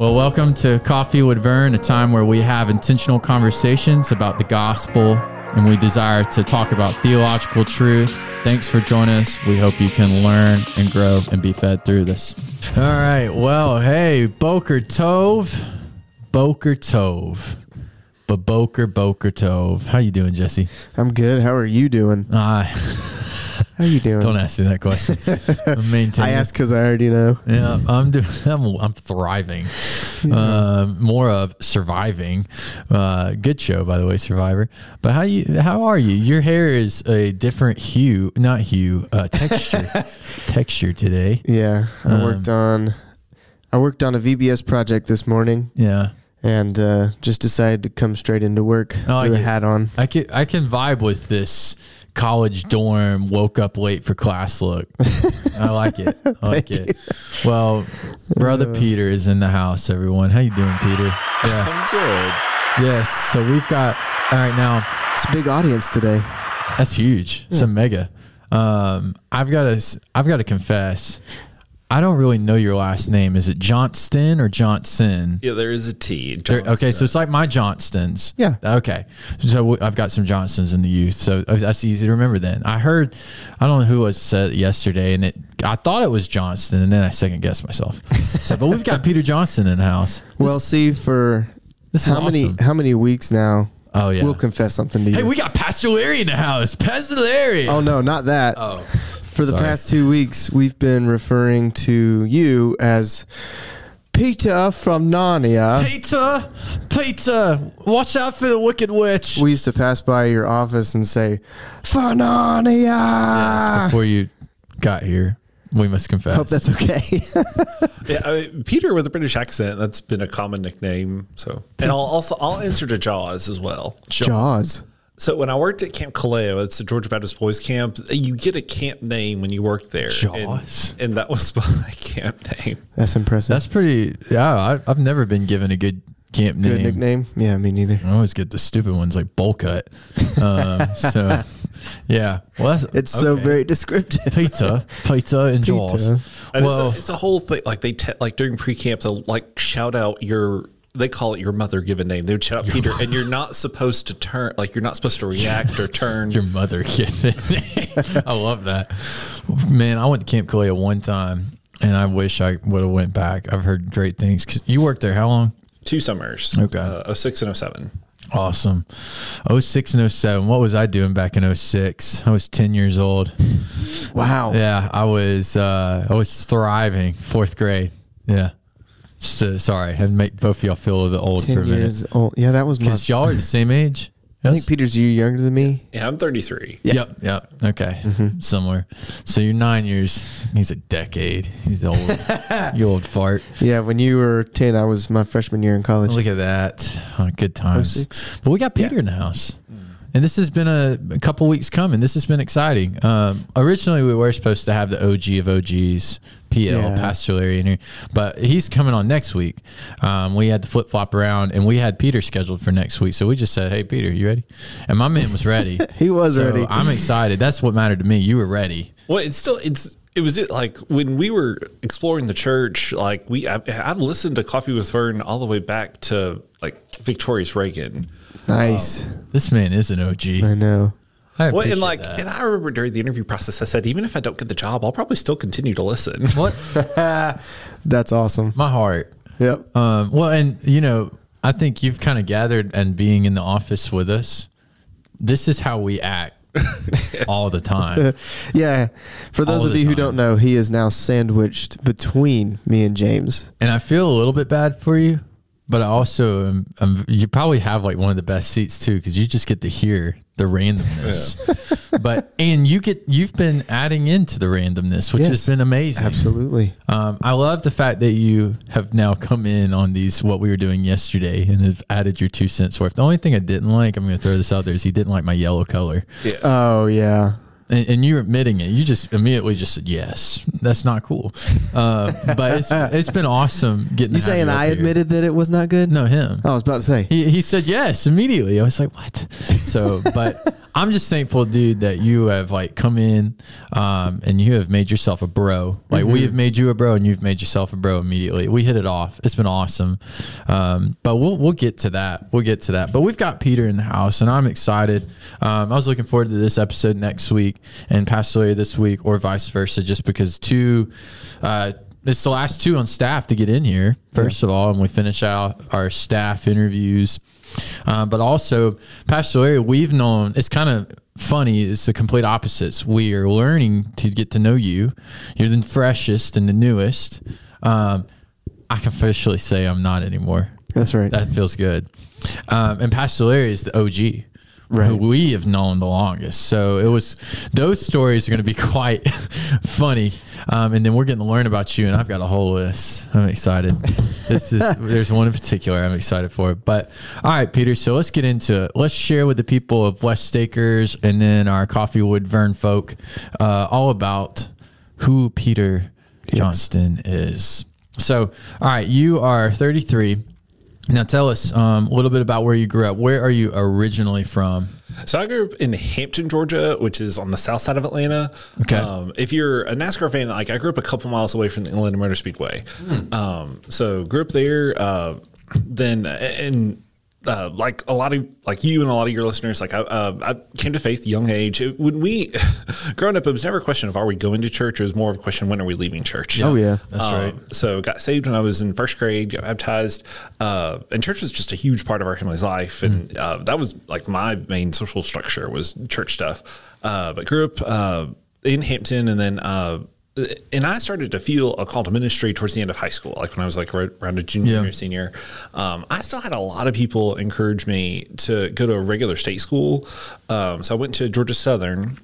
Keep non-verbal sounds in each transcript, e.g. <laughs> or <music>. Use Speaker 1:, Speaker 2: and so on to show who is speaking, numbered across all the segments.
Speaker 1: Well, welcome to Coffee with Vern, a time where we have intentional conversations about the gospel and we desire to talk about theological truth. Thanks for joining us. We hope you can learn and grow and be fed through this. All right. Well, hey, Boker Tove. Boker Tove. Boker Boker Tove. How you doing, Jesse?
Speaker 2: I'm good. How are you doing?
Speaker 1: Uh,
Speaker 2: How you doing?
Speaker 1: don't ask me that question. <laughs> I'm maintaining.
Speaker 2: I ask because I already know.
Speaker 1: Yeah, I'm doing. <laughs> I'm, I'm thriving. Uh, more of surviving. Uh, good show, by the way, Survivor. But how you? How are you? Your hair is a different hue, not hue, uh, <laughs> texture. texture today.
Speaker 2: Yeah, I
Speaker 1: Um,
Speaker 2: worked on. I worked on a VBS project this morning
Speaker 1: Yeah,
Speaker 2: and uh, just decided to come straight into work
Speaker 1: Oh,
Speaker 2: with a hat on.
Speaker 1: I can I can vibe with this college dorm. Woke up late for class. Look, I like it. I <laughs> like it. Well, brother Peter is in the house. Everyone, how you doing, Peter? Yeah.
Speaker 3: I'm good.
Speaker 1: Yes. So we've got all right now.
Speaker 2: It's a big audience today.
Speaker 1: That's huge. It's a mega. Um, I've got to. I've got to confess. I don't really know your last name. Is it Johnston or Johnson?
Speaker 3: Yeah, there is a T.
Speaker 1: There- okay, so it's like my Johnstons.
Speaker 2: Yeah.
Speaker 1: Okay. So w- I've got some Johnstons in the youth, so that's easy to remember. Then I heard, I don't know who was said yesterday, and it. I thought it was Johnston, and then I second guessed myself. <laughs> So, but we've got Peter Johnston in the house.
Speaker 2: Well, see for
Speaker 1: This is
Speaker 2: how many
Speaker 1: awesome.
Speaker 2: how many weeks now?
Speaker 1: Oh yeah.
Speaker 2: We'll confess something to you.
Speaker 1: hey, we got Pastor Larry in the house. Pastor Larry.
Speaker 2: oh no, not that.
Speaker 1: Oh.
Speaker 2: For the
Speaker 1: sorry.
Speaker 2: past two weeks, we've been referring to you as Peter from Narnia.
Speaker 1: Peter, Peter, watch out for the wicked witch.
Speaker 2: We used to pass by your office and say, "For Narnia."
Speaker 1: Yes, before you got here, we must confess.
Speaker 2: Hope that's okay. <laughs>
Speaker 3: Yeah, I mean, Peter with a British accent. That's been a common nickname. So, and I'll also I'll answer to Jaws as well.
Speaker 2: Jaws.
Speaker 3: So when I worked at Camp Kaleo, it's a Georgia Baptist Boys Camp. You get a camp name when you work there.
Speaker 1: Jaws?
Speaker 3: and, and that was <laughs> my camp name.
Speaker 2: That's impressive.
Speaker 1: That's pretty. Yeah, I, I've never been given a good camp name.
Speaker 2: good nickname. Yeah, me neither.
Speaker 1: I always get the stupid ones like bowl cut. Um, <laughs> so, yeah. Well, that's
Speaker 2: It's so very descriptive.
Speaker 1: Peter, Peter, and Jaws.
Speaker 3: And
Speaker 1: Well,
Speaker 3: it's, a, it's a whole thing. Like they te- like during pre camp, they'll like shout out your. They call it your mother given name. They would shout out Peter, and you're not supposed to turn. Like you're not supposed to react or turn. <laughs>
Speaker 1: your mother given name. I love that. Man, I went to Camp Kaleo one time, and I wish I would have went back. I've heard great things. 'Cause you worked there how long?
Speaker 3: Two summers.
Speaker 1: Okay.
Speaker 3: Uh, 06 and 07.
Speaker 1: Awesome. 06 and 07. What was I doing back in 06? I was 10 years old.
Speaker 2: Wow.
Speaker 1: Yeah, I was uh I was thriving, fourth grade. Yeah. Just uh, sorry, I make both of y'all feel a little bit old for a
Speaker 2: Ten
Speaker 1: minute.
Speaker 2: years old. Yeah, that was my.
Speaker 1: Because y'all are the same age.
Speaker 2: I think
Speaker 1: Yes?
Speaker 2: Peter's a year younger than me.
Speaker 3: Yeah, I'm 33.
Speaker 1: Yep, yep. Okay.
Speaker 2: Mm-hmm.
Speaker 1: Somewhere. So you're nine years. He's a decade. He's old. <laughs> you old fart.
Speaker 2: Yeah, when you were ten, I was my freshman year in college.
Speaker 1: Look at that. Oh, good times.
Speaker 2: 06.
Speaker 1: But we got Peter in the house. And this has been a, a couple weeks coming. This has been exciting. Um, originally, we were supposed to have the OG of OGs, PL,
Speaker 2: Yeah.
Speaker 1: Pastor Larry in here, but he's coming on next week. Um, we had to flip flop around, and we had Peter scheduled for next week. So we just said, "Hey, Peter, you ready?" And my man was ready. <laughs>
Speaker 2: He was
Speaker 1: So
Speaker 2: ready.
Speaker 1: I'm excited. That's what mattered to me. You were ready.
Speaker 3: Well, it's still it's it was it like when we were exploring the church. Like we, I, I listened to Coffee with Vern all the way back to like Victorious Reagan.
Speaker 2: Nice.
Speaker 1: This man is an OG.
Speaker 2: I know.
Speaker 1: I
Speaker 3: Well, and like,
Speaker 1: that.
Speaker 3: and I remember during the interview process, I said, even if I don't get the job, I'll probably still continue to listen.
Speaker 1: what <laughs>
Speaker 2: That's awesome.
Speaker 1: my heart.
Speaker 2: Yep.
Speaker 1: Um, well, and you know, I think you've kind of gathered and being in the office with us. This is how we act <laughs> all the time. <laughs>
Speaker 2: Yeah. For those
Speaker 1: All
Speaker 2: of you who don't know, he is now sandwiched between me and James.
Speaker 1: And I feel a little bit bad for you, but I also am, am you probably have like one of the best seats too because you just get to hear the randomness. <laughs> but and you get you've been adding into the randomness, which has been amazing.
Speaker 2: Absolutely.
Speaker 1: Um, I love the fact that you have now come in on these what we were doing yesterday and have added your two cents worth. The only thing I didn't like, I'm going to throw this out there, is he didn't like my yellow color.
Speaker 2: Oh yeah.
Speaker 1: And, and you're admitting it. You just immediately just said yes. That's not cool. Uh, but it's <laughs> it's been awesome getting.
Speaker 2: You saying
Speaker 1: up
Speaker 2: I
Speaker 1: here.
Speaker 2: admitted that it was not good?
Speaker 1: No, him.
Speaker 2: I was about to say.
Speaker 1: He, he said yes immediately. I was like, what? So, but <laughs> I'm just thankful, dude, that you have like come in um, and you have made yourself a bro. Like we have made you a bro, and you've made yourself a bro immediately. We hit it off. It's been awesome. Um, but we'll we'll get to that. We'll get to that. But we've got Peter in the house, and I'm excited. Um, I was looking forward to this episode next week and Pastor Larry this week, or vice versa, just because two. Uh, it's the last two on staff to get in here, first of all, and we finish out our staff interviews. Uh, but also, Pastor Larry, we've known it's kind of funny. It's the complete opposites. We are learning to get to know you. You're the freshest and the newest. Um, I can officially say I'm not anymore.
Speaker 2: That's right.
Speaker 1: That feels good. Um, and Pastor Larry is the OG.
Speaker 2: Right.
Speaker 1: Who we have known the longest. So it was those stories are going to be <laughs> quite funny. Um, and then we're getting to learn about you, and I've got a whole list. I'm excited. This is <laughs> there's one in particular I'm excited for. But all right, Peter. So let's get into it. Let's share with the people of West Stakers and then our Coffee with Vern folk uh, all about who Peter Johnston is. So, all right, you are 33. Now tell us um, a little bit about where you grew up. Where are you originally from?
Speaker 3: So I grew up in Hampton, Georgia, which is on the south side of Atlanta.
Speaker 1: Okay.
Speaker 3: Um, if you're a NASCAR fan, like I grew up a couple miles away from the Atlanta Motor Speedway. Um, so grew up there. Uh, then and uh, like a lot of like you and a lot of your listeners, like I, uh, I came to faith young age. It, when we <laughs> growing up, it was never a question of are we going to church. It was more of a question when are we leaving church.
Speaker 2: Oh, yeah.
Speaker 1: That's
Speaker 3: Um,
Speaker 1: right.
Speaker 3: So got saved when I was in first grade, got baptized, uh, and church was just a huge part of our family's life, and uh, that was like my main social structure was church stuff. Uh, but grew up uh, in Hampton, and then. And I started to feel a call to ministry towards the end of high school, like when I was like right around a junior
Speaker 1: Yeah.
Speaker 3: or senior. Um, I still had a lot of people encourage me to go to a regular state school. Um, so I went to Georgia Southern,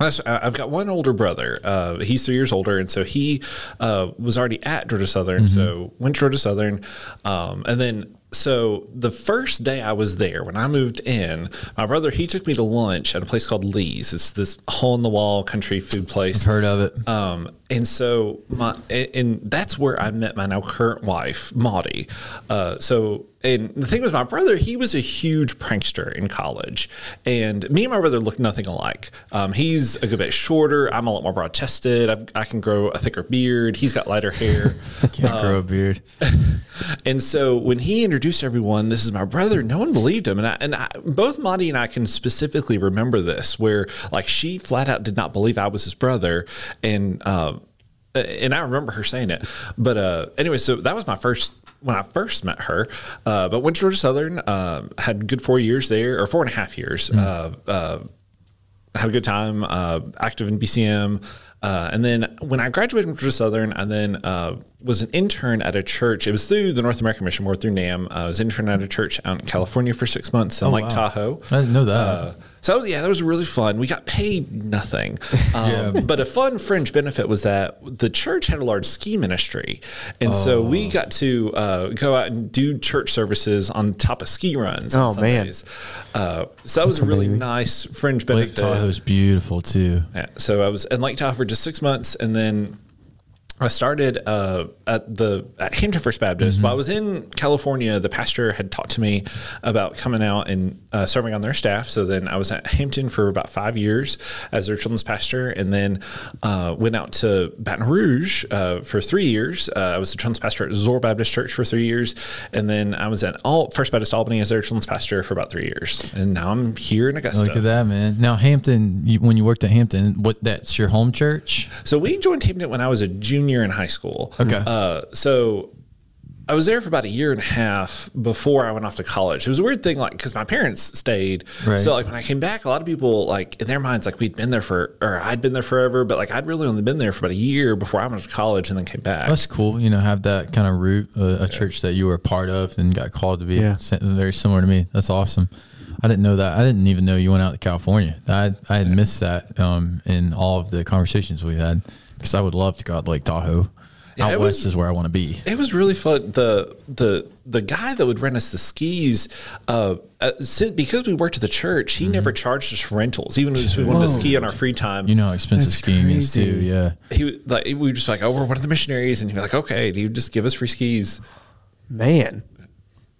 Speaker 3: I've got one older brother. Uh, he's three years older, and so he uh, was already at Georgia Southern. So went to Georgia Southern, um, and then so the first day I was there when I moved in, my brother he took me to lunch at a place called Lee's. It's this hole in the wall country food place.
Speaker 1: i Heard of it?
Speaker 3: Um, and so my and, and that's where I met my now current wife, Maudie. Uh, so and the thing was, my brother he was a huge prankster in college, and me and my brother looked nothing alike. Um, he's a good bit shorter. I'm a lot more broad chested. I can grow a thicker beard. He's got lighter hair. <laughs>
Speaker 1: Can't grow a beard. <laughs>
Speaker 3: And so when he introduced everyone, this is my brother. No one believed him, and I, and I, both Maudie and I can specifically remember this, where like she flat out did not believe I was his brother, and um, and I remember her saying it. But uh, anyway, so that was my first when I first met her. Uh, but went to Georgia Southern, uh, had good four years there, or four and a half years. Uh, uh, had a good time, uh, active in BCM. Uh, and then when I graduated from Georgia Southern, I then uh, was an intern at a church. It was through the North American Mission Board through NAM. I was intern at a church out in California for six months in Lake
Speaker 1: wow.
Speaker 3: Tahoe.
Speaker 1: I didn't know that.
Speaker 3: So that was, yeah, that was really fun. We got paid nothing, <laughs> um, but a fun fringe benefit was that the church had a large ski ministry, and so
Speaker 1: Oh.
Speaker 3: we got to uh, go out and do church services on top of ski runs. on
Speaker 2: Oh, man.
Speaker 3: Uh, so that was a really nice fringe benefit.
Speaker 1: Lake
Speaker 3: benefit.
Speaker 1: Tahoe's beautiful too.
Speaker 3: Yeah, so I was in Lake Tahoe for just six months, and then I started uh, at the at Hampton First Baptist. While I was in California, the pastor had talked to me about coming out and uh, serving on their staff. So then I was at Hampton for about five years as their children's pastor, and then uh, went out to Baton Rouge uh, for three years. Uh, I was the children's pastor at Zoar Baptist Church for three years, and then I was at All First Baptist Albany as their children's pastor for about three years, and now I'm here in Augusta.
Speaker 1: Look at that, man. Now Hampton, you, when you worked at Hampton, what that's your home church?
Speaker 3: So we joined Hampton when I was a junior in high school.
Speaker 1: Okay.
Speaker 3: Uh, so I was there for about a year and a half before I went off to college. It was a weird thing, like because my parents stayed.
Speaker 1: Right.
Speaker 3: So like when I came back, a lot of people like in their minds like we'd been there for or I'd been there forever, but like I'd really only been there for about a year before I went to college and then came back.
Speaker 1: That's cool. You know, have that kind of root, uh, a church that you were a part of and got called to be.
Speaker 2: Yeah.
Speaker 1: Very similar to me. That's awesome. I didn't know that. I didn't even know you went out to California. I I had missed that um, in all of the conversations we had because I would love to go out to Lake Tahoe.
Speaker 3: Yeah,
Speaker 1: out west
Speaker 3: was-
Speaker 1: is where I want to be.
Speaker 3: It was really fun. The the the guy that would rent us the skis, uh, uh, because we worked at the church, he never charged us for rentals, even if we wanted to ski on our free time.
Speaker 1: You know how expensive
Speaker 2: That's
Speaker 1: skiing is too. Yeah.
Speaker 3: he like we were just like, oh, we're one of the missionaries, and he'd be like, okay, and he would just give us free skis.
Speaker 2: Man.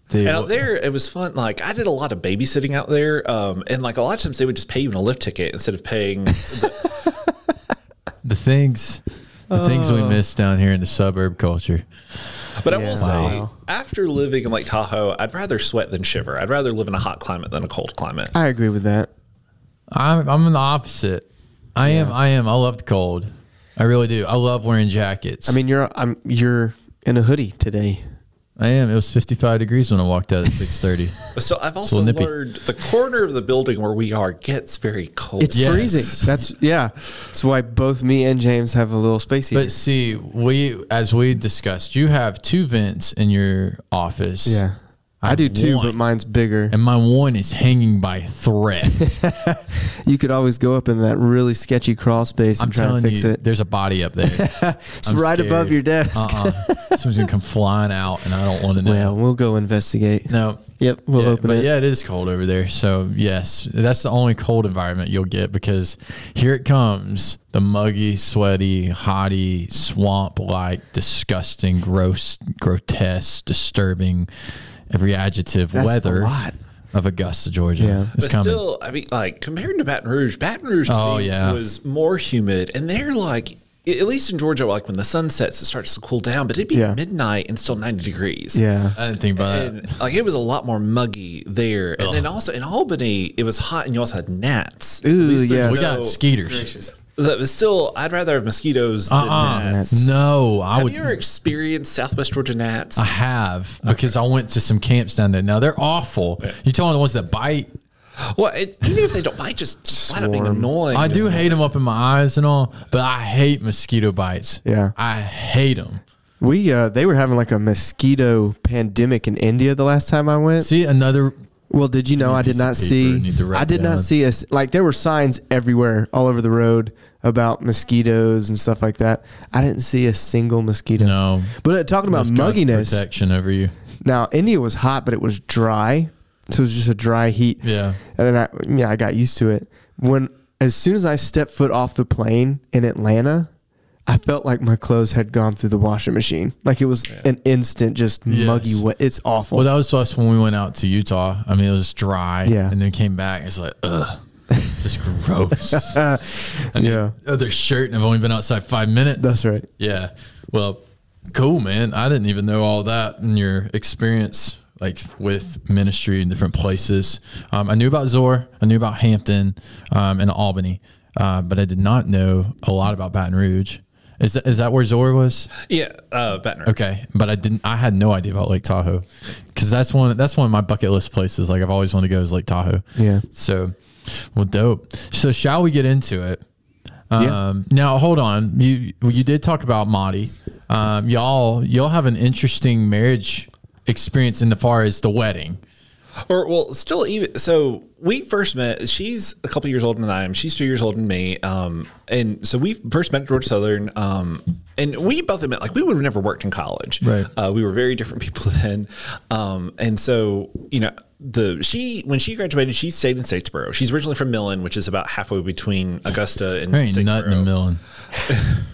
Speaker 1: Dude,
Speaker 3: and out there, it was fun. Like I did a lot of babysitting out there, um, and like a lot of times they would just pay you in a lift ticket instead of paying. <laughs>
Speaker 1: the things, the things
Speaker 2: Oh.
Speaker 1: we uh. miss down here in the suburb culture.
Speaker 3: But I will say,
Speaker 2: Wow.
Speaker 3: after living in Lake Tahoe, I'd rather sweat than shiver. I'd rather live in a hot climate than a cold climate.
Speaker 2: I agree with that.
Speaker 1: I'm I'm the opposite. I am I am. I love the cold. I really do. I love wearing jackets.
Speaker 2: I mean, you're I'm you're in a hoodie today.
Speaker 1: I am. It was 55 degrees when I walked out at 6:30. <laughs>
Speaker 3: So I've also
Speaker 1: nippy.
Speaker 3: learned the corner of the building where we are gets very cold.
Speaker 2: It's
Speaker 1: Yes.
Speaker 2: freezing. That's yeah. That's why both me and James have a little space heater.
Speaker 1: But see, we as we discussed, you have two vents in your office.
Speaker 2: yeah, I, do too,
Speaker 1: want-
Speaker 2: but mine's bigger.
Speaker 1: And my one is hanging by a thread. <laughs>
Speaker 2: You could always go up in that really sketchy crawl space and
Speaker 1: I'm
Speaker 2: try to fix
Speaker 1: you,
Speaker 2: it.
Speaker 1: there's a body up there. <laughs>
Speaker 2: It's
Speaker 1: I'm
Speaker 2: right
Speaker 1: scared.
Speaker 2: above your desk.
Speaker 1: Uh-uh. <laughs> Someone's gonna come flying out, and I don't want to know.
Speaker 2: Well, we'll go investigate.
Speaker 1: no.
Speaker 2: Yep, we'll
Speaker 1: yeah,
Speaker 2: open
Speaker 1: but
Speaker 2: it.
Speaker 1: yeah, it is cold over there. So yes, that's the only cold environment you'll get because here it comes, the muggy, sweaty, hotty, swamp-like, disgusting, gross, grotesque, disturbing, every adjective weather.
Speaker 2: That's a
Speaker 1: weather
Speaker 2: lot.
Speaker 1: of Augusta, Georgia.
Speaker 2: Yeah.
Speaker 1: It's
Speaker 3: but
Speaker 1: coming.
Speaker 3: still, I mean, like compared to Baton Rouge, Baton Rouge to
Speaker 1: Oh,
Speaker 3: me
Speaker 1: yeah.
Speaker 3: was more humid, and they're like, at least in Georgia, like when the sun sets, it starts to cool down, but it'd be
Speaker 2: Yeah.
Speaker 3: midnight and still ninety degrees.
Speaker 2: Yeah,
Speaker 1: I didn't think about that.
Speaker 3: Like it was a lot more muggy there, and then also in Albany, it was hot, and you also had gnats.
Speaker 2: Ooh,
Speaker 3: yeah. there's
Speaker 2: yes.
Speaker 1: We got skeeters.
Speaker 3: That was still, I'd rather have mosquitoes than
Speaker 1: Uh-uh.
Speaker 3: gnats.
Speaker 1: No, I
Speaker 3: Have
Speaker 1: would.
Speaker 3: you ever experienced Southwest Georgia gnats?
Speaker 1: I have because I went to some camps down there. Now they're awful. You talking the ones that bite?
Speaker 3: well, it, even if they don't bite, just, just flat out being
Speaker 2: Swarm.
Speaker 3: annoying.
Speaker 1: I do hate them up in my eyes and all, but I hate mosquito bites.
Speaker 2: Yeah.
Speaker 1: I hate them.
Speaker 2: we uh, they were having like a mosquito pandemic in India the last time I went.
Speaker 1: See another.
Speaker 2: Well, did you know I did
Speaker 1: piece of
Speaker 2: not
Speaker 1: paper
Speaker 2: see?
Speaker 1: I need to write
Speaker 2: I did
Speaker 1: down.
Speaker 2: not see us like there were signs everywhere, all over the road about mosquitoes and stuff like that. I didn't see a single mosquito.
Speaker 1: No,
Speaker 2: But uh, talking about mugginess,
Speaker 1: protection over you.
Speaker 2: now India was hot, but it was dry, so it was just a dry heat.
Speaker 1: Yeah,
Speaker 2: And then I, yeah, I got used to it. When as soon as I stepped foot off the plane in Atlanta, I felt like my clothes had gone through the washing machine. Like it was an instant, just
Speaker 1: Yes.
Speaker 2: muggy wet. It's awful.
Speaker 1: well, that was us when we went out to Utah. I mean, it was dry.
Speaker 2: Yeah.
Speaker 1: and then came back. It's like, ugh, this is gross. I <laughs> need
Speaker 2: Yeah.
Speaker 1: other shirt, and I've only been outside five minutes.
Speaker 2: That's right.
Speaker 1: Yeah. Well, cool, man. I didn't even know all that in your experience, like with ministry in different places. Um, I knew about Zoar, I knew about Hampton, um, and Albany, uh, but I did not know a lot about Baton Rouge. Is that, is that where Zoar was?
Speaker 3: Yeah, uh, Baton Rouge.
Speaker 1: Okay, but I didn't. I had no idea about Lake Tahoe because that's one. That's one of my bucket list places. Like I've always wanted to go is Lake Tahoe.
Speaker 2: Yeah.
Speaker 1: So, well, dope. So, shall we get into it?
Speaker 2: Yeah.
Speaker 1: Um, Now, hold on. You you did talk about Madi. Um, y'all y'all have an interesting marriage experience in the far as the wedding.
Speaker 3: Or well, still even so. We first met. She's a couple years older than I am. She's two years older than me. Um, and so we first met at Georgia Southern. Um, and we both admit like we would have never worked in college.
Speaker 1: Right.
Speaker 3: Uh, we were very different people <laughs> then. Um, and so you know the she when she graduated, she stayed in Statesboro. She's originally from Millen, which is about halfway between Augusta and
Speaker 1: There ain't nothing in
Speaker 3: Statesboro.
Speaker 1: Millen. <laughs>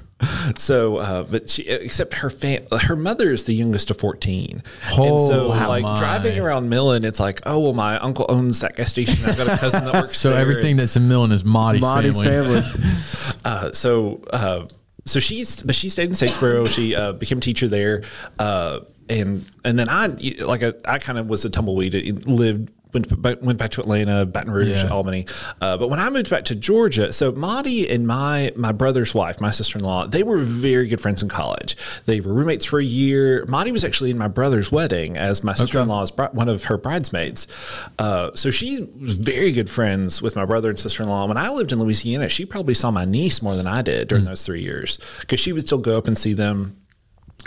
Speaker 3: So, uh, but she, except her fam- her mother is the youngest of 14.
Speaker 1: Oh,
Speaker 3: and so,
Speaker 1: wow.
Speaker 3: like,
Speaker 1: my.
Speaker 3: driving around Millen, it's like, oh, well, my uncle owns that gas station. I've got a cousin that works <laughs>
Speaker 1: So
Speaker 3: there.
Speaker 1: everything that's in Millen is Madi's,
Speaker 2: Marty's
Speaker 1: family.
Speaker 2: family. <laughs>
Speaker 3: Uh, so, uh, so she's, but she stayed in Statesboro. She uh, became a teacher there. Uh, and, and then I, like, I, I kind of was a tumbleweed. It lived, went, back- went back to Atlanta, Baton Rouge,
Speaker 1: Yeah.
Speaker 3: Albany. Uh, but when I moved back to Georgia, so Maudie and my, my brother's wife, my sister-in-law, they were very good friends in college. They were roommates for a year. Maudie was actually in my brother's wedding as my sister-in-law's bri- one of her bridesmaids. Uh, so she was very good friends with my brother and sister-in-law. When I lived in Louisiana, she probably saw my niece more than I did during those three years because she would still go up and see them.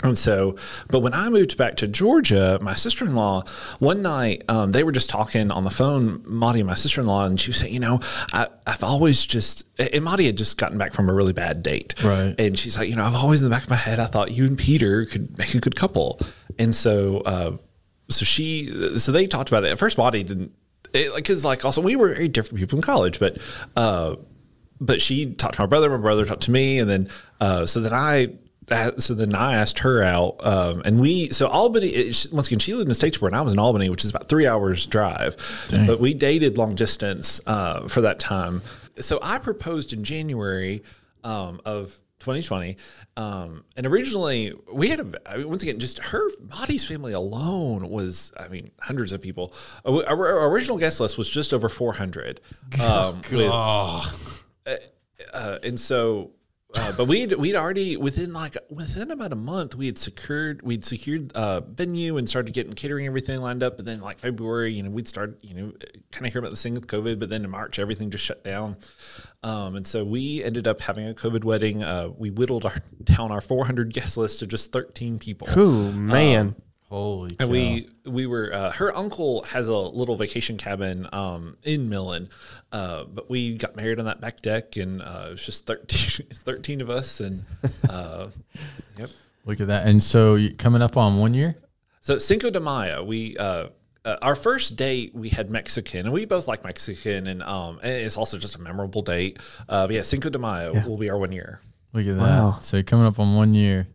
Speaker 3: And so, but when I moved back to Georgia, my sister in law, one night, um, they were just talking on the phone, Maudie and my sister in law, and she was saying, You know, I, I've always just, and Maudie had just gotten back from a really bad date.
Speaker 1: Right.
Speaker 3: And she's like, You know, I've always in the back of my head, I thought you and Peter could make a good couple. And so, uh, so she, so they talked about it. At first, Maudie didn't, it, like, cause like also we were very different people in college, but, uh, but she talked to my brother, my brother talked to me, and then uh, so then I so then I asked her out, um, and we so Albany. Once again, she lived in Statesboro, and I was in Albany, which is about three hours drive. But we dated long distance uh, for that time. So I proposed in January um, of 2020, um, and originally we had a I mean, once again just her Maddie's family alone was I mean hundreds of people. Our, our original guest list was just over 400. <laughs> Um, with, uh, and so uh, but we'd we'd already within like within about a month we had secured we'd secured uh venue and started getting catering everything lined up. But then like February, you know, we'd start you know kind of hear about this thing with COVID. But then in March, everything just shut down. Um, and so we ended up having a COVID wedding. Uh, we whittled our <laughs> down our 400 guest list to just 13 people.
Speaker 2: Ooh, man.
Speaker 1: Holy cow.
Speaker 3: And we we were uh, her uncle has a little vacation cabin um, in Millen, uh, but we got married on that back deck, and uh, it was just 13, <laughs> 13 of us, and uh, <laughs> yep.
Speaker 1: Look at that. And so coming up on one year?
Speaker 3: So Cinco de Mayo, we uh, uh, our first date we had Mexican, and we both like Mexican, and um, and it's also just a memorable date. Uh, but yeah, Cinco de Mayo will be our one year.
Speaker 1: Look at
Speaker 2: Wow.
Speaker 1: that. So coming up on one year.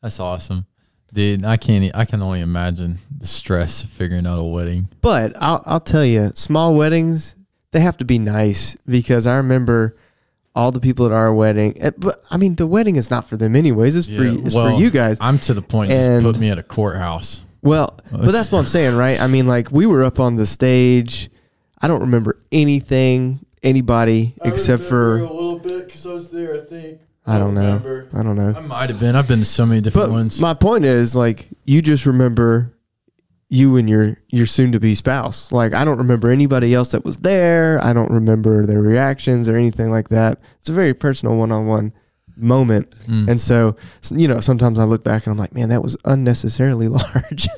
Speaker 1: That's awesome. Dude, I can't, e- I can only imagine the stress of figuring out a wedding.
Speaker 2: But I'll I'll tell you, small weddings they have to be nice because I remember all the people at our wedding. eh, But I mean, the wedding is not for them anyways. It's for it's
Speaker 1: well,
Speaker 2: for you guys.
Speaker 1: I'm to the point, just put me at a courthouse.
Speaker 2: Well, but that's what I'm saying, right? I mean, like we were up on the stage. I don't remember anything, anybody except for a
Speaker 4: little bit because I was there. I think.
Speaker 2: I don't know. I don't know.
Speaker 1: I might have been. I've been to so many different
Speaker 2: But
Speaker 1: ones.
Speaker 2: my point is, like, you just remember you and your your soon to be spouse. Like, I don't remember anybody else that was there. I don't remember their reactions or anything like that. It's a very personal one on one moment.
Speaker 1: Mm.
Speaker 2: And so, you know, sometimes I look back and I'm like, man, that was unnecessarily <laughs> large.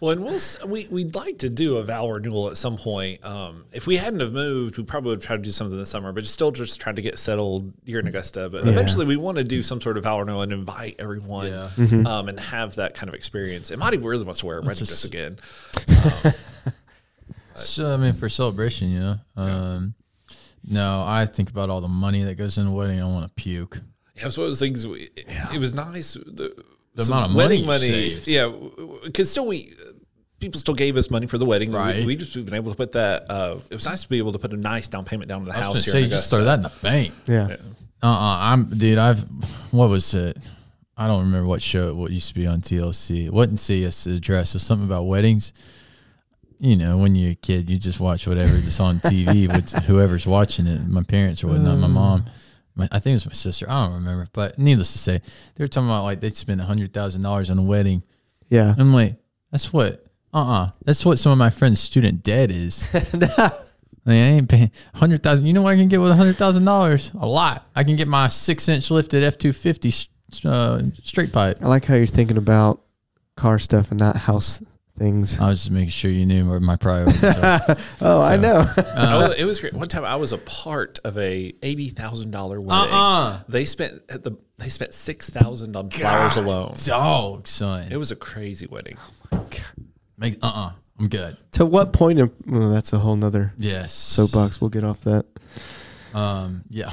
Speaker 3: Well, and we'll we we'd like to do a vow renewal at some point. Um, if we hadn't have moved, we probably would try to do something this summer, but still just try to get settled here in Augusta. But eventually, we want to do some sort of vow renewal and invite everyone,
Speaker 1: Yeah.
Speaker 2: Mm-hmm.
Speaker 3: um, and have that kind of experience. And Marty really wants to wear a wedding dress
Speaker 1: just-
Speaker 3: again. <laughs>
Speaker 1: So I mean, for celebration, you know. Um, no, I think about all the money that goes into a wedding. I want to puke.
Speaker 3: Yeah, it was one of those things. We, It was nice. The,
Speaker 1: The amount of money you saved.
Speaker 3: yeah, because still we people still gave us money for the wedding.
Speaker 1: Right.
Speaker 3: We, we just been able to put that. Uh, it was nice to be able to put a nice down payment down to the
Speaker 1: I
Speaker 3: house here
Speaker 1: gonna say,
Speaker 3: in
Speaker 1: you just
Speaker 3: Augusta.
Speaker 1: throw that in the bank.
Speaker 2: yeah.
Speaker 1: Uh, uh I'm dude. I've what was it? I don't remember what show what used to be on TLC. It wasn't CS Address. It was something about weddings. You know, when you're a kid, you just watch whatever that's on TV <laughs> with whoever's watching it. My parents or whatnot. My mom. My, I think it was my sister. I don't remember. But needless to say, they were talking about like they'd spend hundred thousand dollars on a wedding.
Speaker 2: Yeah.
Speaker 1: I'm like, that's what. Uh uh That's what some of my friends' student debt is. <laughs> I, mean, I ain't paying hundred thousand. You know what I can get with hundred thousand dollars? A lot. I can get my six inch lifted F two fifty uh, straight pipe.
Speaker 2: I like how you're thinking about car stuff and not house things.
Speaker 1: I was just making sure you knew where my priorities are. <laughs>
Speaker 2: oh, I
Speaker 1: so-
Speaker 2: know.
Speaker 3: Oh, it was great. One time I was a part of a eighty thousand dollar wedding.
Speaker 1: Uh-uh.
Speaker 3: They spent at the they spent six thousand on flowers alone.
Speaker 1: Dog, son.
Speaker 3: It was a crazy wedding.
Speaker 1: Make uh uh-uh. uh. i am good.
Speaker 2: to what point? In, well, that's a whole nother
Speaker 1: Yes.
Speaker 2: soapbox. We'll get off that.
Speaker 1: Um, yeah.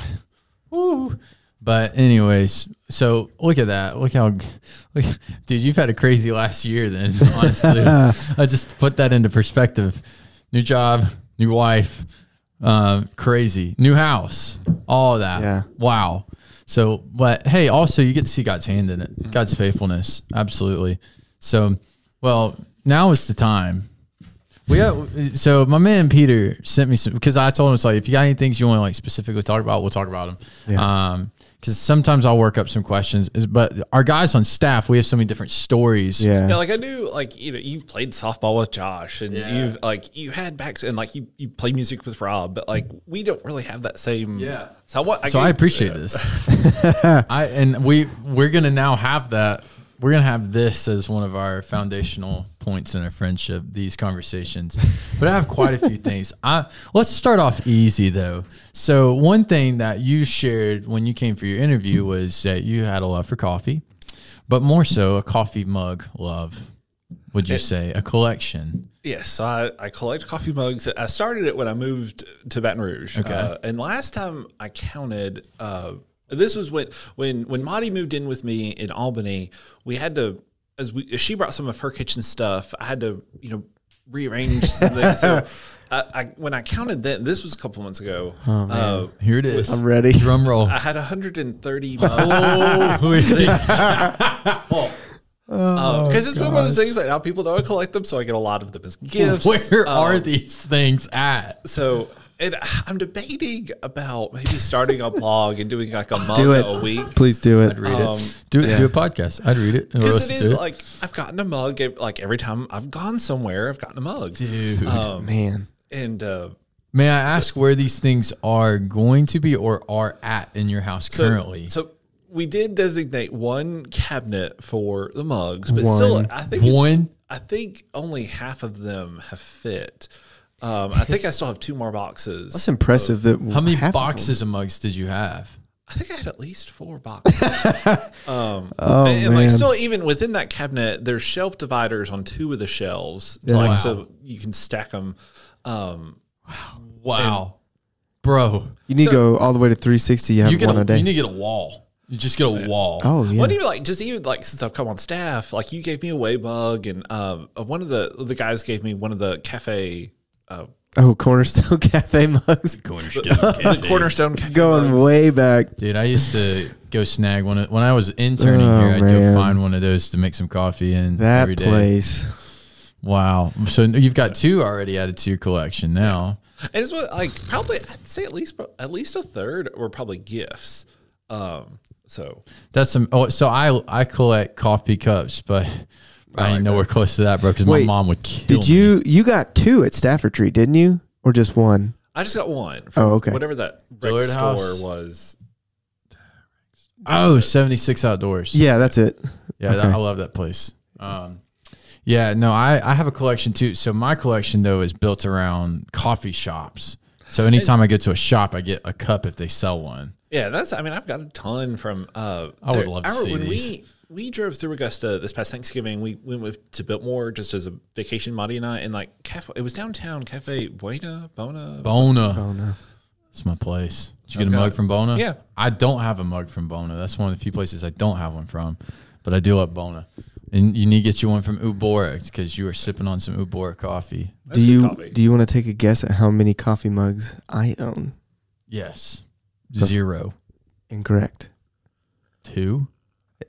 Speaker 1: Woo. But anyways, so look at that. Look how, look, dude, you've had a crazy last year. Then <laughs> honestly, <laughs> I just put that into perspective. New job, new wife, um, crazy, new house, all of that.
Speaker 2: Yeah.
Speaker 1: Wow. So, but hey, also you get to see God's hand in it, God's faithfulness, absolutely. So, well, now is the time we have, so my man Peter sent me some because I told him it's like if you got any things you want to like specifically talk about, we'll talk about them.
Speaker 2: Yeah.
Speaker 1: Um, because sometimes I'll work up some questions, is- but our guys on staff we have so many different stories.
Speaker 2: Yeah.
Speaker 3: Yeah, like I knew, like you know, you've played softball with Josh, and
Speaker 1: Yeah.
Speaker 3: you've like you had back and like you you played music with Rob, but like we don't really have that same.
Speaker 1: Yeah.
Speaker 3: So what?
Speaker 1: So I appreciate this. <laughs> I and we we're gonna now have that. We're gonna have this as one of our foundational points in our friendship. These conversations, but I have quite a few things. I let's start off easy though. So one thing that you shared when you came for your interview was that you had a love for coffee, but more so a coffee mug love. Would you say a collection?
Speaker 3: Yes, so I, I collect coffee mugs. I started it when I moved to Baton Rouge.
Speaker 1: Okay.
Speaker 3: Uh, and last time I counted, uh, This was when when when Monty moved in with me in Albany. We had to as we as she brought some of her kitchen stuff. I had to you know rearrange some things. So <laughs> I, I when I counted that this was a couple months ago. uh,
Speaker 1: Here it is.
Speaker 2: I'm ready.
Speaker 1: Drum roll.
Speaker 3: I had 130 mugs. <laughs> Because <laughs> it's been one of those things like now people know I collect them, so I get a lot of them as gifts.
Speaker 1: Where
Speaker 3: Um,
Speaker 1: are these things at?
Speaker 3: So and I'm debating about maybe starting a blog and doing like a mug
Speaker 2: Do it.
Speaker 3: a week.
Speaker 2: Please do it.
Speaker 1: I'd read
Speaker 3: Um,
Speaker 1: it. Do do a podcast. I'd read it. Or
Speaker 3: Because
Speaker 1: listen
Speaker 3: it like I've gotten a mug like every time I've gone somewhere, I've gotten a mug.
Speaker 1: dude.
Speaker 3: Um,
Speaker 2: Man.
Speaker 3: and uh,
Speaker 1: May I ask where these things are going to be or are at in your house
Speaker 3: so,
Speaker 1: currently?
Speaker 3: so we did designate one cabinet for the mugs, but still, I think
Speaker 1: One?
Speaker 3: I think only half of them have fit. Um, I think I still have two more boxes.
Speaker 2: That's impressive that
Speaker 1: How many
Speaker 2: half of
Speaker 1: boxes of mugs did you have?
Speaker 3: I think I had at least four boxes. <laughs> um, <laughs>
Speaker 2: Oh,
Speaker 3: and, and, like
Speaker 2: man.
Speaker 3: still, even within that cabinet, there's shelf dividers on two of the shelves, to
Speaker 2: Yeah.
Speaker 3: like
Speaker 1: Wow.
Speaker 3: so you can stack them. Um,
Speaker 1: Wow. Bro,
Speaker 2: You need to go all the way to 360. You have
Speaker 1: you get
Speaker 2: one
Speaker 1: a,
Speaker 2: a day.
Speaker 1: you need to get a wall. You just get a wall.
Speaker 2: oh, yeah.
Speaker 3: What even like just even like since I've come on staff, like you gave me a way mug, and um, uh, one of the the guys gave me one of the cafe, uh,
Speaker 2: oh, Cornerstone <laughs> Cafe mugs.
Speaker 3: the <laughs> Cornerstone cafe.
Speaker 2: Going
Speaker 3: mugs.
Speaker 2: way back.
Speaker 1: Dude, I used to go snag one of, when I was interning
Speaker 2: Oh,
Speaker 1: here. I'd
Speaker 2: man.
Speaker 1: go find one of those to make some coffee in
Speaker 2: That
Speaker 1: every day.
Speaker 2: place.
Speaker 1: Wow. So you've got two already added to your collection now.
Speaker 3: And it's what like probably I'd say at least at least a third were probably gifts. Um, so
Speaker 1: That's some. Oh, so I I collect coffee cups, but I ain't nowhere close to that, bro. Because my
Speaker 2: Wait,
Speaker 1: mom would kill
Speaker 2: Did
Speaker 1: me.
Speaker 2: you you got two at Stafford Tree, didn't you? Or just one?
Speaker 3: I just got one. From
Speaker 2: Oh, okay.
Speaker 3: Whatever that
Speaker 1: Dillard
Speaker 3: record
Speaker 1: House?
Speaker 3: store was.
Speaker 1: Oh, 76 outdoors.
Speaker 2: Yeah, that's it.
Speaker 1: Yeah, that, I love that place. Um, yeah, no, I, I have a collection too. So my collection though is built around coffee shops. So anytime I go to a shop, I get a cup if they sell one.
Speaker 3: Yeah, that's. I mean, I've got a ton from. Uh,
Speaker 1: I would love to
Speaker 3: remember
Speaker 1: see
Speaker 3: when
Speaker 1: these.
Speaker 3: we we drove through Augusta this past Thanksgiving. We went with, to Biltmore just as a vacation, Monty and I, and like cafe. It was downtown Cafe Buena Bona.
Speaker 1: Bona.
Speaker 2: No.
Speaker 1: It's my place. Did you get
Speaker 3: Okay.
Speaker 1: a mug from Bona?
Speaker 3: Yeah.
Speaker 1: I don't have a mug from Bona. That's one of the few places I don't have one from, but I do love Bona. And you need to get you one from Ubora because you are sipping on some Ubora coffee.
Speaker 3: That's
Speaker 2: do
Speaker 3: good
Speaker 2: you
Speaker 3: coffee.
Speaker 2: do you want to take a guess at how many coffee mugs I own?
Speaker 1: Yes. Zero.
Speaker 2: Incorrect.
Speaker 1: Two?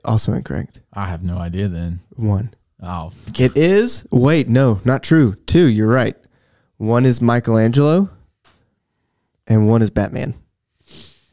Speaker 2: Also incorrect.
Speaker 1: I have no idea then.
Speaker 2: One.
Speaker 1: Oh,
Speaker 2: It is. Wait, no, not true. Two. You're right. One is Michelangelo, and one is Batman,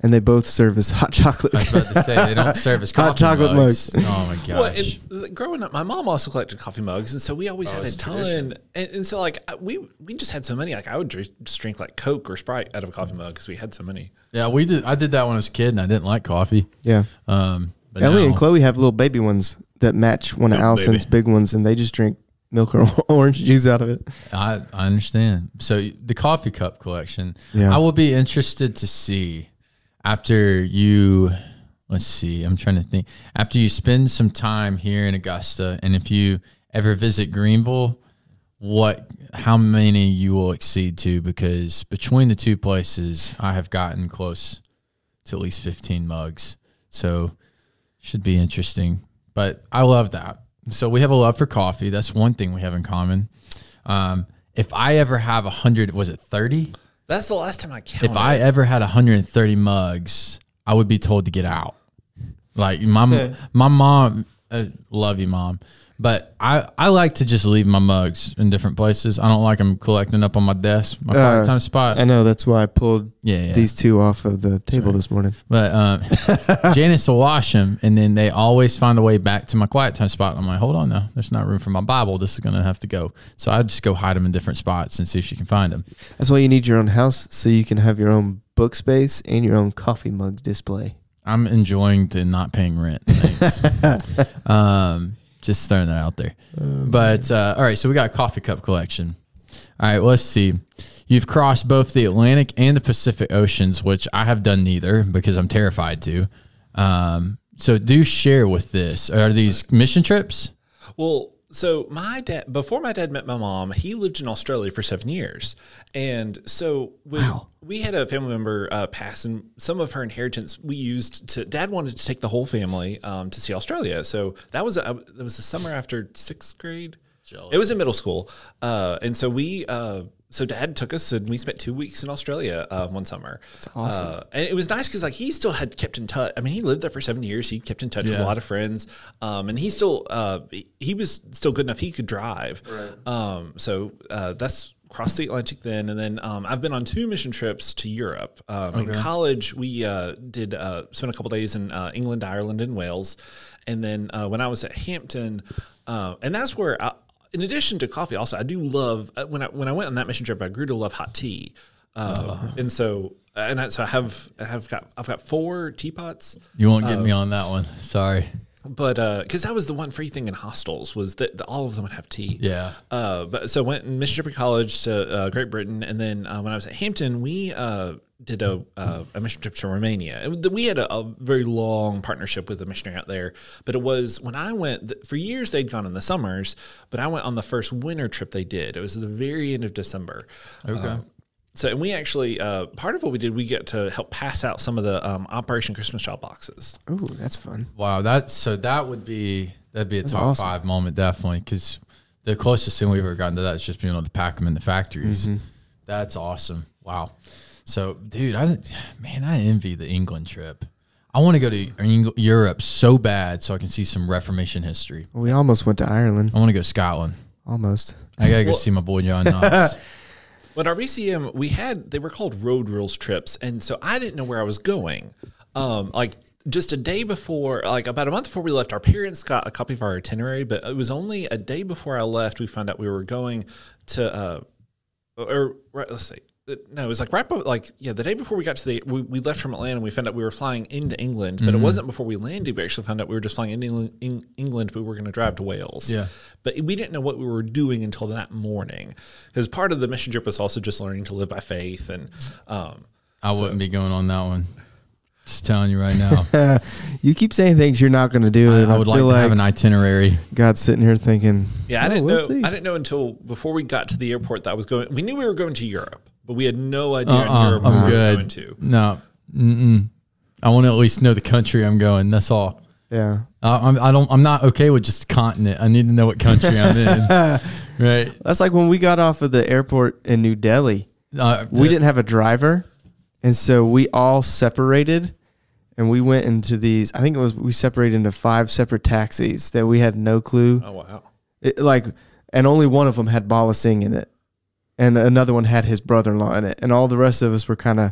Speaker 2: and they both serve as hot chocolate.
Speaker 1: I was about to say they don't serve as <laughs> coffee
Speaker 2: Hot chocolate
Speaker 1: mugs.
Speaker 2: mugs.
Speaker 1: Oh my <laughs>
Speaker 3: Well,
Speaker 1: gosh.
Speaker 3: and growing up, my mom also collected coffee mugs, and so we always had a
Speaker 1: it's
Speaker 3: ton. And, and so, like, we we just had so many. Like, I would just drink like Coke or Sprite out of a coffee mug because we had so many.
Speaker 1: yeah, we did. I did that when I was a kid, and I didn't like coffee.
Speaker 2: yeah.
Speaker 1: Um, but
Speaker 2: Ellie
Speaker 1: now-
Speaker 2: and Chloe have little baby ones that match one of Allison's big ones, and they just drink milk or <laughs> orange juice out of it.
Speaker 1: I, I understand. So the coffee cup collection,
Speaker 2: Yeah.
Speaker 1: I will be interested to see after you. Let's see. I'm trying to think. After you spend some time here in Augusta, and if you ever visit Greenville, what, how many you will exceed to? Because between the two places, I have gotten close to at least 15 mugs. So should be interesting. But I love that. So we have a love for coffee. That's one thing we have in common. Um, if I ever have a hundred, was it thirty?
Speaker 3: That's the last time I counted.
Speaker 1: If I ever had 130 mugs, I would be told to get out. Like my my mom, uh, love you, mom, but I I like to just leave my mugs in different places. I don't like them collecting up on my desk, my
Speaker 2: Uh,
Speaker 1: part time spot.
Speaker 2: I know that's why I pulled
Speaker 1: yeah, yeah.
Speaker 2: these two off of the table this morning.
Speaker 1: But um, <laughs> Janice will wash them, and then they always find a way back to my quiet time spot. I'm like, hold on, now there's not room for my Bible. This is gonna have to go. So I just go hide them in different spots and see if she can find them.
Speaker 2: That's why you need your own house so you can have your own book space and your own coffee mug display.
Speaker 1: I'm enjoying the not paying rent. Thanks. <laughs> um, just throwing that out there. But uh, all right, so we got a coffee cup collection. All right, let's see. You've crossed both the Atlantic and the Pacific Oceans, which I have done neither because I'm terrified to. Um, so do share with this. Are these mission trips?
Speaker 3: well, so my dad before my dad met my mom he lived in australia for seven years. And so when we had a family member uh, pass and some of her inheritance we used to dad wanted to take the whole family um, to see australia. So that was a, it was the summer after sixth grade. It was in middle school. Uh, and so we uh, so dad took us and we spent two weeks in Australia uh, one summer. That's
Speaker 2: awesome.
Speaker 3: Uh, and it was nice because like he still had kept in touch. I mean, he lived there for seven years. He kept in touch with a lot of friends. Um, and he still uh, he- he was still good enough. He could drive. Um, so uh, that's crossed the Atlantic then. And then um, I've been on two mission trips to Europe. Um, In college, we uh, did uh, spent a couple days in uh, England, Ireland, and Wales. And then uh, when I was at Hampton, uh, and that's where I, in addition to coffee, also I do love uh, when I when I went on that mission trip, I grew to love hot tea, uh, and so and I, so I have I have got I've got four teapots,
Speaker 1: You won't get me on that one. Sorry.
Speaker 3: But because that was the one free thing in hostels was that all of them would have tea.
Speaker 1: Yeah.
Speaker 3: Uh, but so went in Mississippi College to uh, Great Britain, and then uh, when I was at Hampton, we uh, did a, uh, a mission trip to Romania. And we had a, a very long partnership with a missionary out there. But it was when I went for years they'd gone in the summers, but I went on the first winter trip they did. It was the very end of December.
Speaker 1: Okay.
Speaker 3: So and we actually uh, part of what we did, we get to help pass out some of the um, Operation Christmas Child boxes.
Speaker 2: Ooh, that's fun.
Speaker 1: Wow, that so that would be that'd be a top
Speaker 2: awesome.
Speaker 1: five moment definitely because the closest thing we've ever gotten to that is just being able to pack them in the factories. That's awesome. Wow. So, dude, I man, I envy the England trip. I want to go to Eng- Europe so bad so I can see some Reformation history.
Speaker 2: We almost went to Ireland.
Speaker 1: I want to go to Scotland.
Speaker 2: Almost.
Speaker 1: I gotta go see my boy John Knox. <laughs>
Speaker 3: When our BCM, we had they were called road rules trips, and so I didn't know where I was going. Um, like just a day before, like about a month before we left, our parents got a copy of our itinerary, but it was only a day before I left we found out we were going to, uh, or right, let's see. No, it was like right, before, like yeah, the day before we got to the, we, we left from Atlanta. and We found out we were flying into England, but it wasn't before we landed. We actually found out we were just flying into England, in England but we were going to drive to Wales.
Speaker 1: Yeah.
Speaker 3: But we didn't know what we were doing until that morning. Because part of the mission trip was also just learning to live by faith. And um,
Speaker 1: I wouldn't be going on that one. Just telling you right now. <laughs>
Speaker 2: You keep saying things you're not going to do,
Speaker 1: I,
Speaker 2: and I,
Speaker 1: I would like to
Speaker 2: like
Speaker 1: have an itinerary.
Speaker 2: God's sitting here thinking,
Speaker 3: yeah, I
Speaker 2: "Oh,
Speaker 3: didn't
Speaker 2: we'll
Speaker 3: know.
Speaker 2: see."
Speaker 3: I didn't know until before we got to the airport that I was going. We knew we were going to Europe, but we had no idea in
Speaker 1: Uh-uh,
Speaker 3: Europe where we
Speaker 1: I'm
Speaker 3: were going
Speaker 1: good.
Speaker 3: to.
Speaker 1: No, Mm-mm. I want to at least know the country I'm going. That's all.
Speaker 2: Yeah.
Speaker 1: Uh, I'm, I don't. I'm not okay with just a continent. I need to know what country I'm in. <laughs> right.
Speaker 2: That's like when we got off of the airport in New Delhi.
Speaker 1: Uh,
Speaker 2: We didn't have a driver, and so we all separated, and we went into these. I think it was we separated into five separate taxis that we had no clue.
Speaker 3: Oh wow!
Speaker 2: It, like, and only one of them had Bala Singh in it, and another one had his brother-in-law in it, and all the rest of us were kind of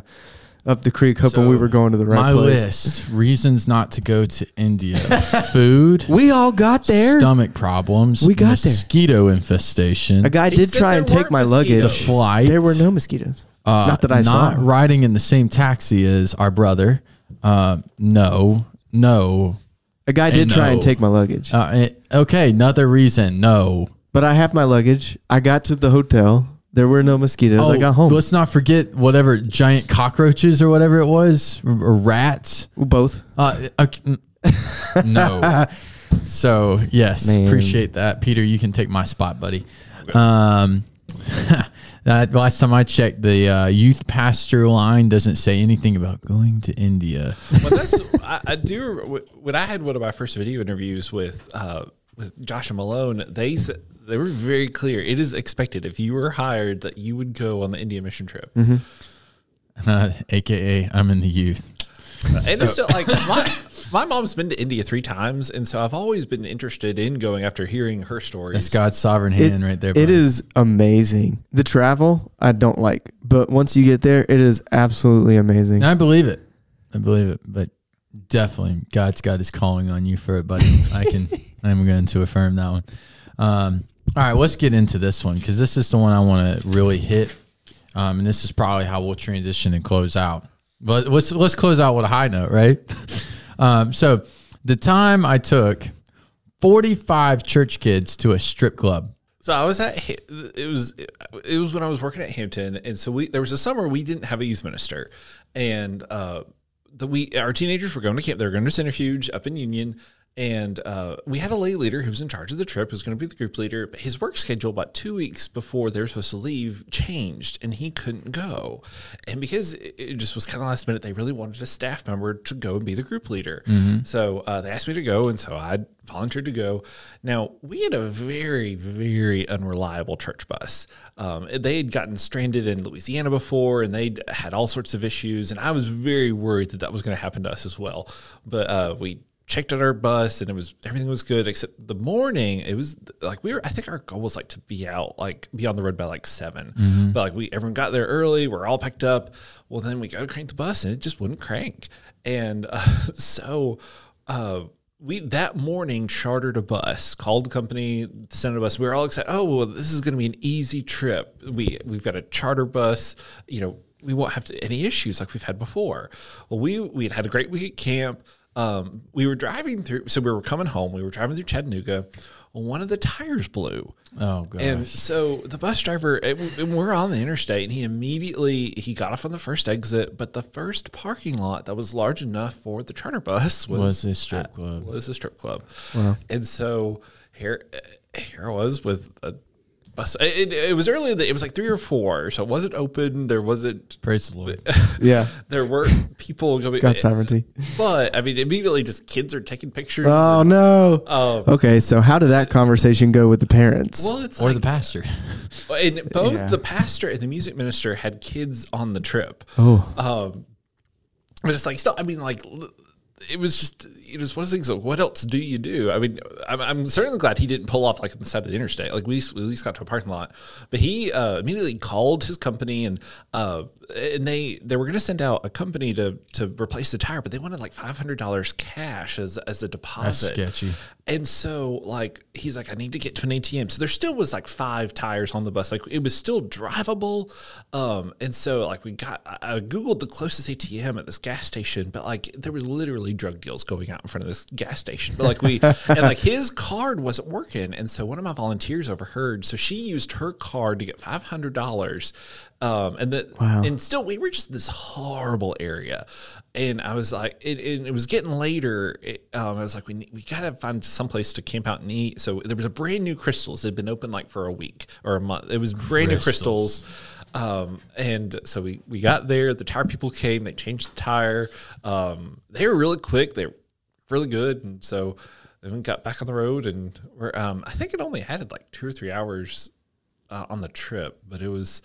Speaker 2: up the creek hoping
Speaker 1: So,
Speaker 2: we were going to the right
Speaker 1: my
Speaker 2: place.
Speaker 1: list reasons not to go to India: <laughs> food,
Speaker 2: We all got there.
Speaker 1: stomach problems,
Speaker 2: We got there.
Speaker 1: mosquito infestation,
Speaker 2: A guy did
Speaker 3: said
Speaker 2: try and take my
Speaker 3: mosquitoes.
Speaker 2: luggage.
Speaker 1: The flight.
Speaker 2: There were no mosquitoes.
Speaker 1: uh,
Speaker 2: not that I saw.
Speaker 1: not riding in the same taxi as our brother. Uh, no, no.
Speaker 2: A guy did try and take my luggage.
Speaker 1: Uh, okay, another reason. No.
Speaker 2: But I have my luggage. I got to the hotel. There were no mosquitoes. I got home.
Speaker 1: Oh, Let's not forget whatever giant cockroaches or whatever it was, or, or rats.
Speaker 2: Both.
Speaker 1: Uh, okay, n- no. <laughs> So yes,
Speaker 2: Man.
Speaker 1: appreciate that, Peter. You can take my spot, buddy. Um, <laughs> that last time I checked, the uh, youth pastor line doesn't say anything about going to India.
Speaker 3: Well, that's <laughs> I, I do. When I had one of my first video interviews with uh, with Josh and Malone, they said they were very clear. It is expected if you were hired that you would go on the India mission trip.
Speaker 1: Uh, AKA, I'm in the youth.
Speaker 3: And it's still like my my mom's been to India three times, and so I've always been interested in going after hearing her stories.
Speaker 1: That's God's sovereign
Speaker 2: It-
Speaker 1: hand right there.
Speaker 2: It
Speaker 1: buddy.
Speaker 2: is amazing. The travel I don't like, but once you get there, it is absolutely amazing.
Speaker 1: And I believe it. I believe it. But definitely, God's God is calling on you for it, buddy. I can. <laughs> I'm going to affirm that one. Um, all right, let's get into this one because this is the one I want to really hit, um, and this is probably how we'll transition and close out. But let's let's close out with a high note, right? <laughs> um, so the time I took 45 church kids to a strip club.
Speaker 3: So I was at it was it was when I was working at Hampton, and so we there was a summer we didn't have a youth minister, and uh, the we our teenagers were going to camp. They were going to Centrifuge up in Union, And uh, we had a lay leader who was in charge of the trip, who was going to be the group leader. But his work schedule, about two weeks before they were supposed to leave, changed and he couldn't go. And because it just was kind of last minute, they really wanted a staff member to go and be the group leader. So uh, they asked me to go. And so I volunteered to go. Now, we had a very, very unreliable church bus. Um, they had gotten stranded in Louisiana before and they'd had all sorts of issues. And I was very worried that that was going to happen to us as well. But uh, we checked out our bus and it was everything was good except the morning it was like we were i think our goal was like to be out like be on the road by like 7 but like we everyone got there early we're all packed up well then we got to crank the bus and it just wouldn't crank and uh, <laughs> so uh we that morning chartered a bus, called the company, sent a bus. We were all excited. Oh, well, this is going to be an easy trip. We we've got a charter bus. You know, we won't have to, any issues like we've had before. Well, we we had had a great week at camp. Um, we were driving through, so we were coming home. We were driving through Chattanooga. One of the tires blew.
Speaker 1: Oh god.
Speaker 3: And so the bus driver, and we're on the interstate, and he immediately he got off on the first exit, but the first parking lot that was large enough for the charter bus was
Speaker 1: Was this strip
Speaker 3: at-
Speaker 1: club.
Speaker 3: Was a strip club. And so here, here I was with a bus. It, it was early. the- It was like three or four, so it wasn't open. There wasn't.
Speaker 1: Praise the Lord. <laughs>
Speaker 2: Yeah.
Speaker 3: There were people going.
Speaker 2: Got sovereignty.
Speaker 3: But I mean, immediately just kids are taking pictures.
Speaker 2: Oh
Speaker 3: and-
Speaker 2: no.
Speaker 3: Um,
Speaker 2: Okay, so how did that conversation go with the parents?
Speaker 3: well, it's
Speaker 1: or
Speaker 3: like,
Speaker 1: the pastor. <laughs>
Speaker 3: and both
Speaker 2: Yeah.
Speaker 3: the pastor and the music minister had kids on the trip.
Speaker 2: oh,
Speaker 3: Um, but it's like still, I mean, like l- it was just it was one of those things. Like, what else do you do? I mean, I'm, I'm certainly glad he didn't pull off like on the side of the interstate. Like we, we at least got to a parking lot, but he uh, immediately called his company and uh, and they they were going to send out a company to to replace the tire, but they wanted like five hundred dollars cash as as a deposit.
Speaker 1: sketchy.
Speaker 3: And so, like, he's like, I need to get to an ATM. So there still was like five tires on the bus. Like, it was still drivable. Um, and so, like, we got, I I Googled the closest ATM at this gas station, but like, there was literally drug deals going out in front of this gas station. But like, we, and like, <laughs> his card wasn't working. And so one of my volunteers overheard. So she used her card to get $500. Um, and that, and still, we were just this horrible area. And I was like, it, it, it was getting later. It, um, I was like, we, we gotta find someplace to camp out and eat. So there was a brand new Krystals. It had been open like for a week or a month. It was brand new Krystals. Um, and so we, we got there, the tire people came, they changed the tire. Um, they were really quick. They were really good. And so then we got back on the road and we're, um, I think it only added like two or three hours, uh, on the trip, but it was,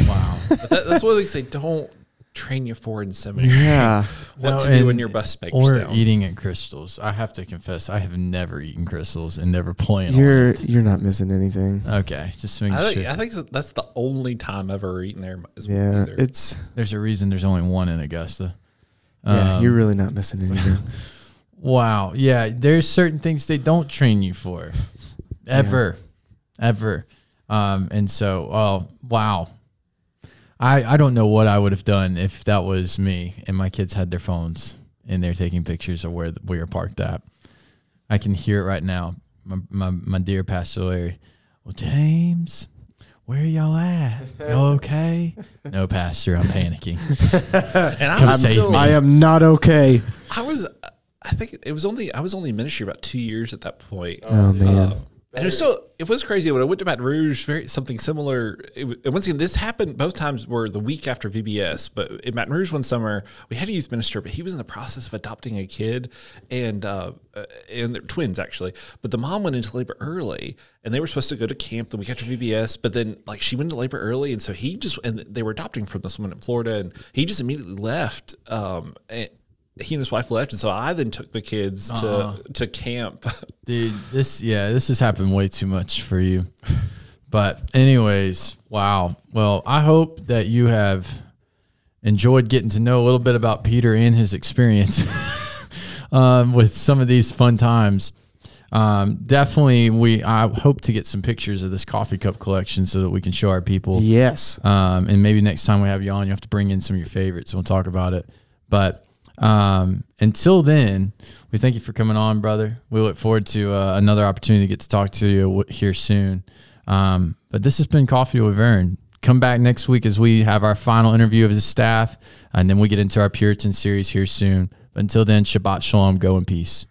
Speaker 1: Wow.
Speaker 3: that, that's things they don't train you for in seminary.
Speaker 2: yeah.
Speaker 3: What <laughs>
Speaker 1: No,
Speaker 3: to do when your bus breaks
Speaker 1: or
Speaker 3: down.
Speaker 1: eating at Krystals. I have to confess, I have never eaten Krystals and never planned.
Speaker 2: You're
Speaker 1: on
Speaker 2: you're not missing anything.
Speaker 1: Okay, just making
Speaker 3: I think,
Speaker 1: sure.
Speaker 3: I think that's the only time I've ever eaten there. Is when
Speaker 2: Yeah,
Speaker 3: we were there.
Speaker 2: it's
Speaker 1: There's a reason there's only one in Augusta.
Speaker 2: yeah.
Speaker 1: Um,
Speaker 2: you're really not missing anything. <laughs>
Speaker 1: Wow. Yeah. There's certain things they don't train you for ever, ever. Um, and so, oh, wow. I, I don't know what I would have done if that was me and my kids had their phones and they're taking pictures of where we are parked at. I can hear it right now. My, my, my dear Pastor Larry, well, James, where are y'all at? <laughs> Y'all okay? no, Pastor, I'm panicking. <laughs>
Speaker 3: and
Speaker 1: Come
Speaker 3: I was
Speaker 1: save
Speaker 3: still.
Speaker 2: I am not okay.
Speaker 3: I was, I think it was only, I was only in ministry about two years at that point.
Speaker 2: Oh man.
Speaker 3: Um, And it was still, it was crazy when I went to Baton Rouge. Very something similar. It, and once again, this happened both times were the week after VBS. But in Baton Rouge one summer, we had a youth minister, but he was in the process of adopting a kid, and uh, uh, and they're twins actually. But the mom went into labor early, and they were supposed to go to camp the week after VBS. But then like she went into labor early, and so he just and they were adopting from this woman in Florida, and he just immediately left. Um, and, he and his wife left, and so I then took the kids to to camp. <laughs>
Speaker 1: Dude, this yeah, this has happened way too much for you. But anyways, wow. Well, I hope that you have enjoyed getting to know a little bit about Peter and his experience <laughs> um, with some of these fun times. Um, definitely, we I hope to get some pictures of this coffee cup collection so that we can show our people.
Speaker 2: Yes.
Speaker 1: Um, and maybe next time we have you on, you have to bring in some of your favorites and we'll talk about it. But um, until then, we thank you for coming on, brother. We look forward to uh, another opportunity to get to talk to you here soon. Um, but this has been Coffee with Vern. Come back next week as we have our final interview of his staff, and then we get into our Puritan series here soon. But until then, Shabbat Shalom. Go in peace.